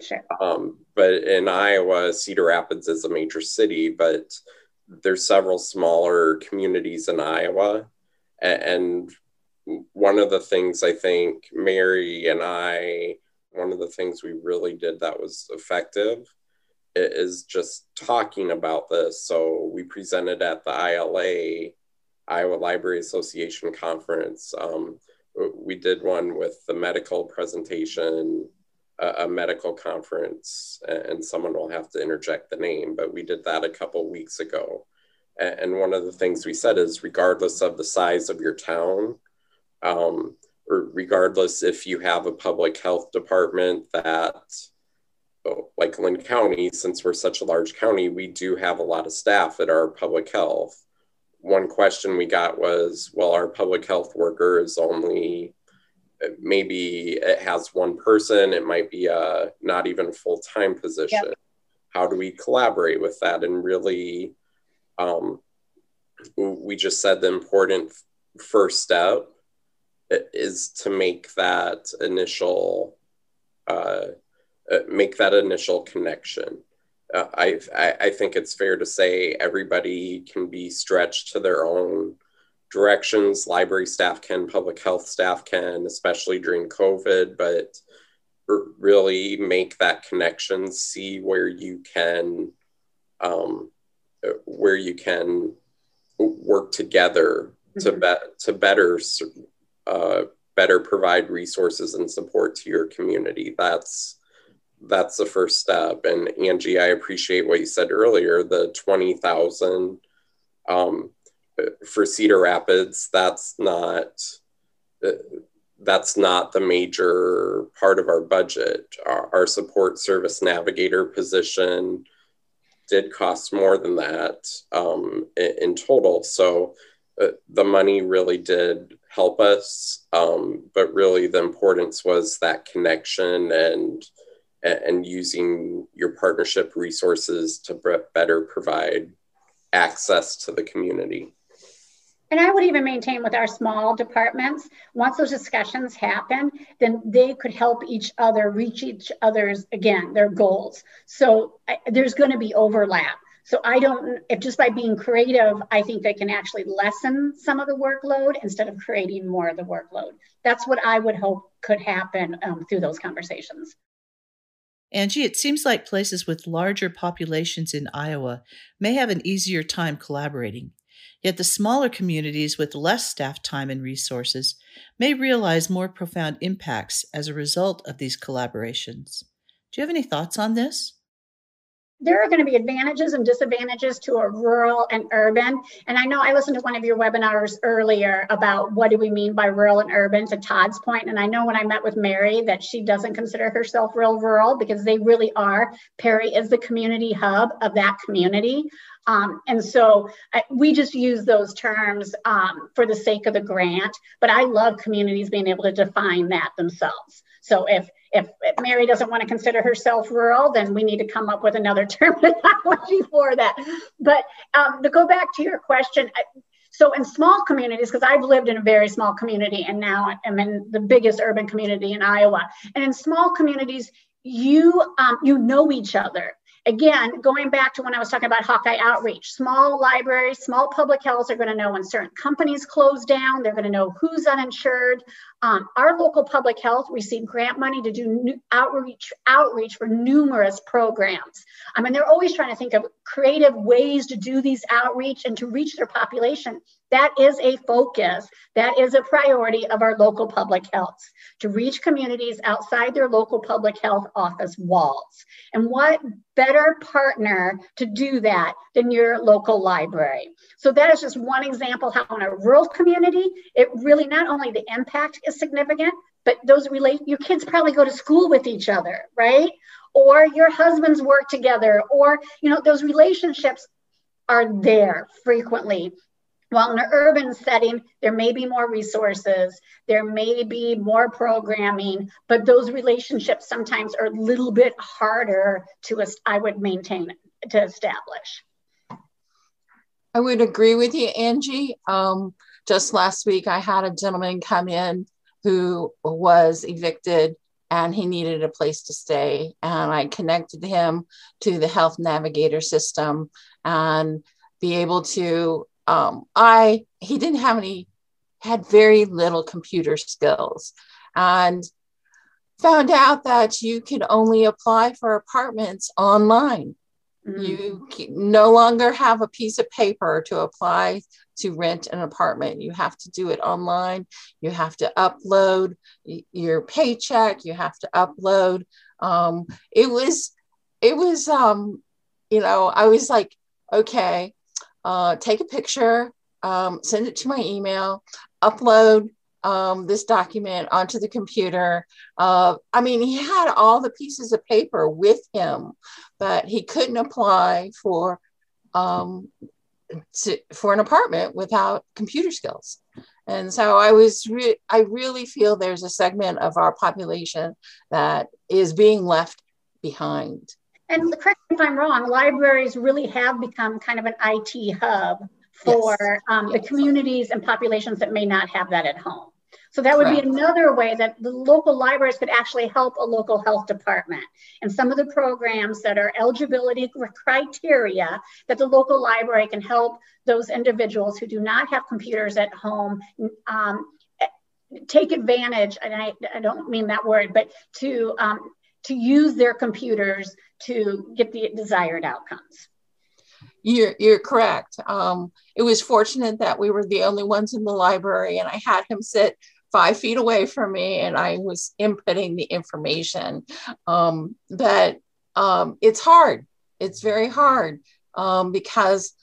Sure. Um, but in Iowa, Cedar Rapids is a major city, but there's several smaller communities in Iowa, and one of the things I think Mary and I, one of the things we really did that was effective is just talking about this. So we presented at the ILA, Iowa Library Association conference. Um, we did one with the medical presentation, a, a, medical conference, and someone will have to interject the name, but we did that a couple weeks ago. And one of the things we said is regardless of the size of your town, um, or regardless if you have a public health department that, like Linn County, since we're such a large county, we do have a lot of staff at our public health. One question we got was, well, our public health worker is only maybe it has one person, it might be a not even full time position. Yep. How do we collaborate with that and really? Um, we just said the important first step is to make that initial uh, uh, make that initial connection. Uh, I, I think it's fair to say everybody can be stretched to their own directions. Library staff can, public health staff can, especially during COVID, but really make that connection, see where you can, um, where you can work together mm-hmm. to, be- to better uh, better provide resources and support to your community. That's that's the first step. And Angie, I appreciate what you said earlier. The twenty thousand um, for Cedar Rapids. That's not. Uh, that's not the major part of our budget. Our, our support service navigator position did cost more than that um, in, in total. So uh, the money really did help us. Um, but really, the importance was that connection and and using your partnership resources to better provide access to the community. And I would even maintain with our small departments, once those discussions happen, then they could help each other reach each other's, again, their goals. So I, there's going to be overlap. So I don't, if just by being creative, I think they can actually lessen some of the workload instead of creating more of the workload. That's what I would hope could happen um, through those conversations. Angie, it seems like places with larger populations in Iowa may have an easier time collaborating. Yet the smaller communities with less staff time and resources may realize more profound impacts as a result of these collaborations. Do you have any thoughts on this? There are going to be advantages and disadvantages to a rural and urban. And I know I listened to one of your webinars earlier about what do we mean by rural and urban to Todd's point. And I know when I met with Mary that she doesn't consider herself real rural because they really are. Perry is the community hub of that community. Um, and so I, we just use those terms um, for the sake of the grant, but I love communities being able to define that themselves. So if if, Mary doesn't want to consider herself rural, then we need to come up with another *laughs* terminology for that. But um, to go back to your question, so in small communities, because I've lived in a very small community and now I'm in the biggest urban community in Iowa. And in small communities, you um, you know each other again, going back to when I was talking about Hawkeye Outreach, small libraries, small public health are going to know when certain companies close down. They're going to know who's uninsured. Um, our local public health received grant money to do outreach outreach for numerous programs. I mean, they're always trying to think of creative ways to do these outreach and to reach their population. That is a focus. That is a priority of our local public health to reach communities outside their local public health office walls. And what better partner to do that than your local library? So that is just one example how in a rural community, it really not only the impact is significant, but those relate your kids probably go to school with each other, right? Or your husbands work together, or you know, those relationships are there frequently while in an urban setting, there may be more resources, there may be more programming, but those relationships sometimes are a little bit harder to, I would maintain, to establish. I would agree with you, Angie. Um, just last week, I had a gentleman come in who was evicted and he needed a place to stay. And I connected him to the health navigator system and be able to um, I he didn't have any had very little computer skills and found out that you can only apply for apartments online. Mm-hmm. You no longer have a piece of paper to apply to rent an apartment. You have to do it online. You have to upload your paycheck. You have to upload. Um, it was, it was, um, you know, I was like, okay, uh, take a picture, um, send it to my email, upload um, this document onto the computer. Uh, I mean, he had all the pieces of paper with him, but he couldn't apply for um, to, for an apartment without computer skills. And so I was, re- I really feel there's a segment of our population that is being left behind. And correct me if I'm wrong, libraries really have become kind of an IT hub for yes. um, yes. the communities and populations that may not have that at home. So that would be another way that the local libraries could actually help a local health department. And some of the programs that are eligibility criteria that the local library can help those individuals who do not have computers at home um, take advantage, and I, I, don't mean that word, but to um, to use their computers to get the desired outcomes. You're, you're correct. Um, it was fortunate that we were the only ones in the library, and I had him sit five feet away from me and I was inputting the information. Um, but um, it's hard. It's very hard um, because,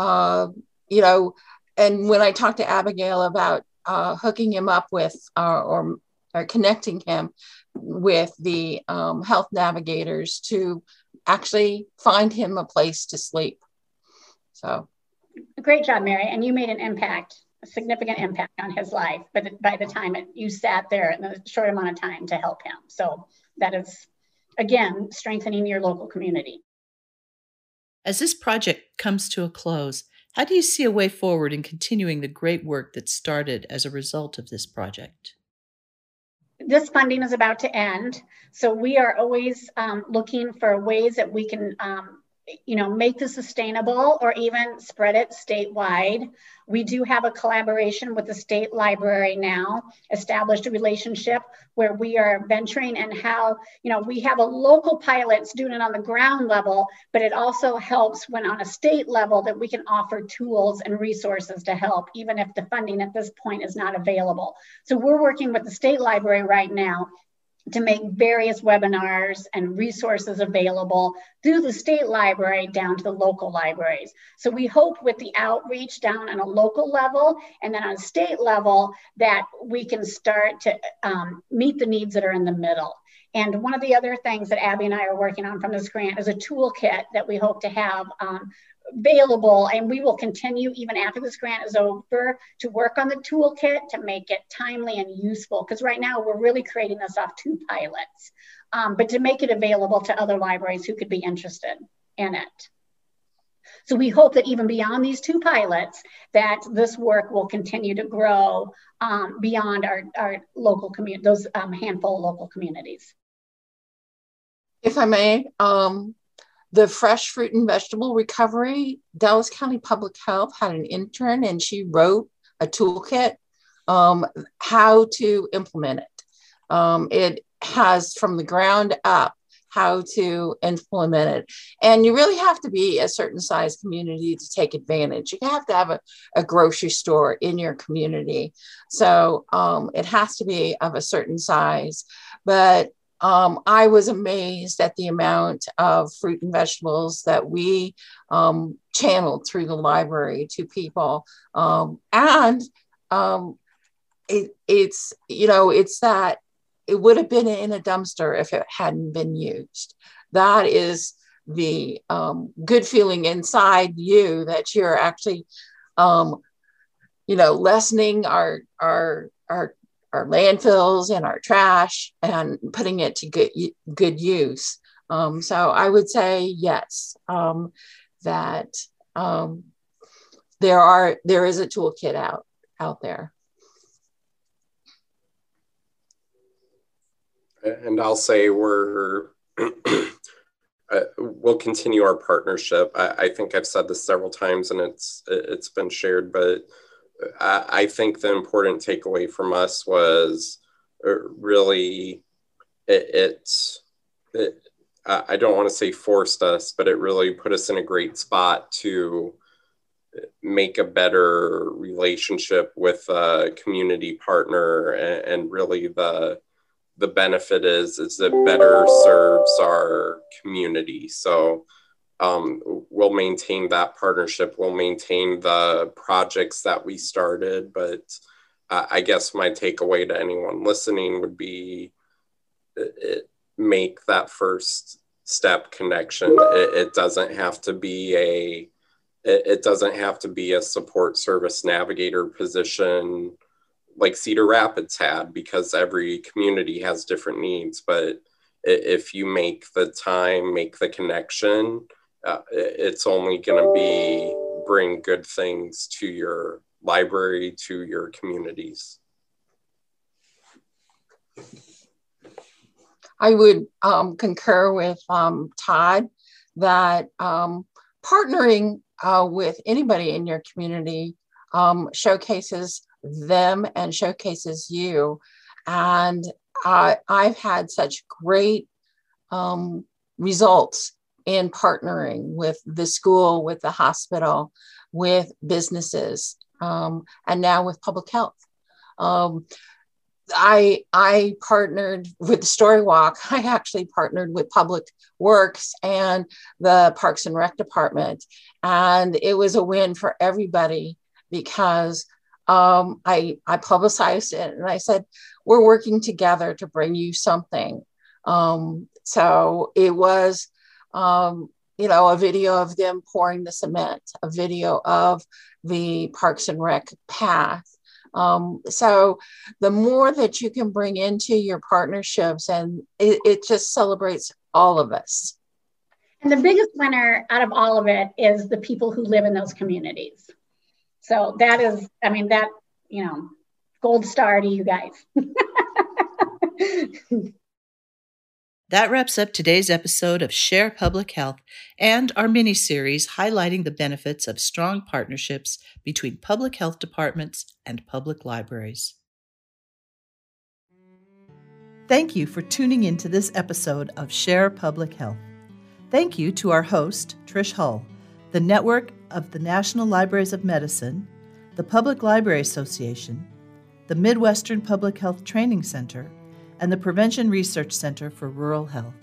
uh, you know, and when I talked to Abigail about uh, hooking him up with uh, or, or connecting him with the um, health navigators to actually find him a place to sleep. So, great job, Mary. And you made an impact, a significant impact on his life. But by the time it, you sat there in a short amount of time to help him, so that is again strengthening your local community. As this project comes to a close, how do you see a way forward in continuing the great work that started as a result of this project? This funding is about to end. So we are always um, looking for ways that we can um, you know, make this sustainable or even spread it statewide. We do have a collaboration with the state library now, established a relationship where we are venturing and how, you know, we have a local pilot doing it on the ground level, but it also helps when on a state level that we can offer tools and resources to help, even if the funding at this point is not available. So we're working with the state library right now to make various webinars and resources available through the state library down to the local libraries. So we hope with the outreach down on a local level and then on a state level that we can start to um, meet the needs that are in the middle. And one of the other things that Abby and I are working on from this grant is a toolkit that we hope to have um, available and we will continue even after this grant is over to work on the toolkit to make it timely and useful. Because right now we're really creating this off two pilots um, but to make it available to other libraries who could be interested in it. So we hope that even beyond these two pilots that this work will continue to grow um, beyond our, our local community those um, handful of local communities. If i may um, the fresh fruit and vegetable recovery, Dallas County Public Health had an intern and she wrote a toolkit um, how to implement it. Um, it has from the ground up how to implement it. And you really have to be a certain size community to take advantage. You have to have a, a grocery store in your community. So um, it has to be of a certain size. But um, I was amazed at the amount of fruit and vegetables that we um, channeled through the library to people. Um, and um, it, it's, you know, it's that it would have been in a dumpster if it hadn't been used. That is the um, good feeling inside you that you're actually um, you know, lessening our our our our landfills and our trash and putting it to good good use. Um, so I would say yes, um, that um, there are there is a toolkit out out there. And I'll say we're uh, we'll continue our partnership. I, I, think I've said this several times, and it's it's been shared, but I, think the important takeaway from us was uh, really it, it's it, I don't want to say forced us, but it really put us in a great spot to make a better relationship with a community partner and, and really the the benefit is is it better serves our community. So um, we'll maintain that partnership we'll maintain the projects that we started but uh, i guess my takeaway to anyone listening would be it, make that first step connection it, it doesn't have to be a it, it doesn't have to be a support service navigator position like Cedar Rapids had because every community has different needs. But if you make the time, make the connection, uh, it's only going to be bring good things to your library, to your communities. I would um, concur with um, Todd that um, partnering uh, with anybody in your community um, showcases them and showcases you. And I, I've had such great um, results in partnering with the school, with the hospital, with businesses, um, and now with public health. Um, I I partnered with Story Walk. *laughs* I actually partnered with Public Works and the Parks and Rec Department, and it was a win for everybody because um, I, I publicized it and I said, we're working together to bring you something. Um, so it was, um, you know, a video of them pouring the cement, a video of the Parks and Rec path. Um, so the more that you can bring into your partnerships, and it, it just celebrates all of us. And the biggest winner out of all of it is the people who live in those communities. So that is, I mean, that, you know, gold star to you guys. *laughs* that wraps up today's episode of Share Public Health and our mini series highlighting the benefits of strong partnerships between public health departments and public libraries. Thank you for tuning in to this episode of Share Public Health. Thank you to our host, Trish Hull, the network of the National Libraries of Medicine, the Public Library Association, the Midwestern Public Health Training Center, and the Prevention Research Center for Rural Health.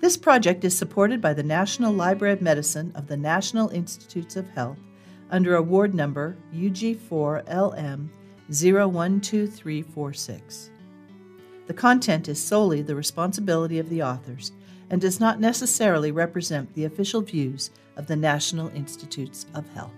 This project is supported by the National Library of Medicine of the National Institutes of Health under award number UG4LM 012346. The content is solely the responsibility of the authors and does not necessarily represent the official views of the National Institutes of Health.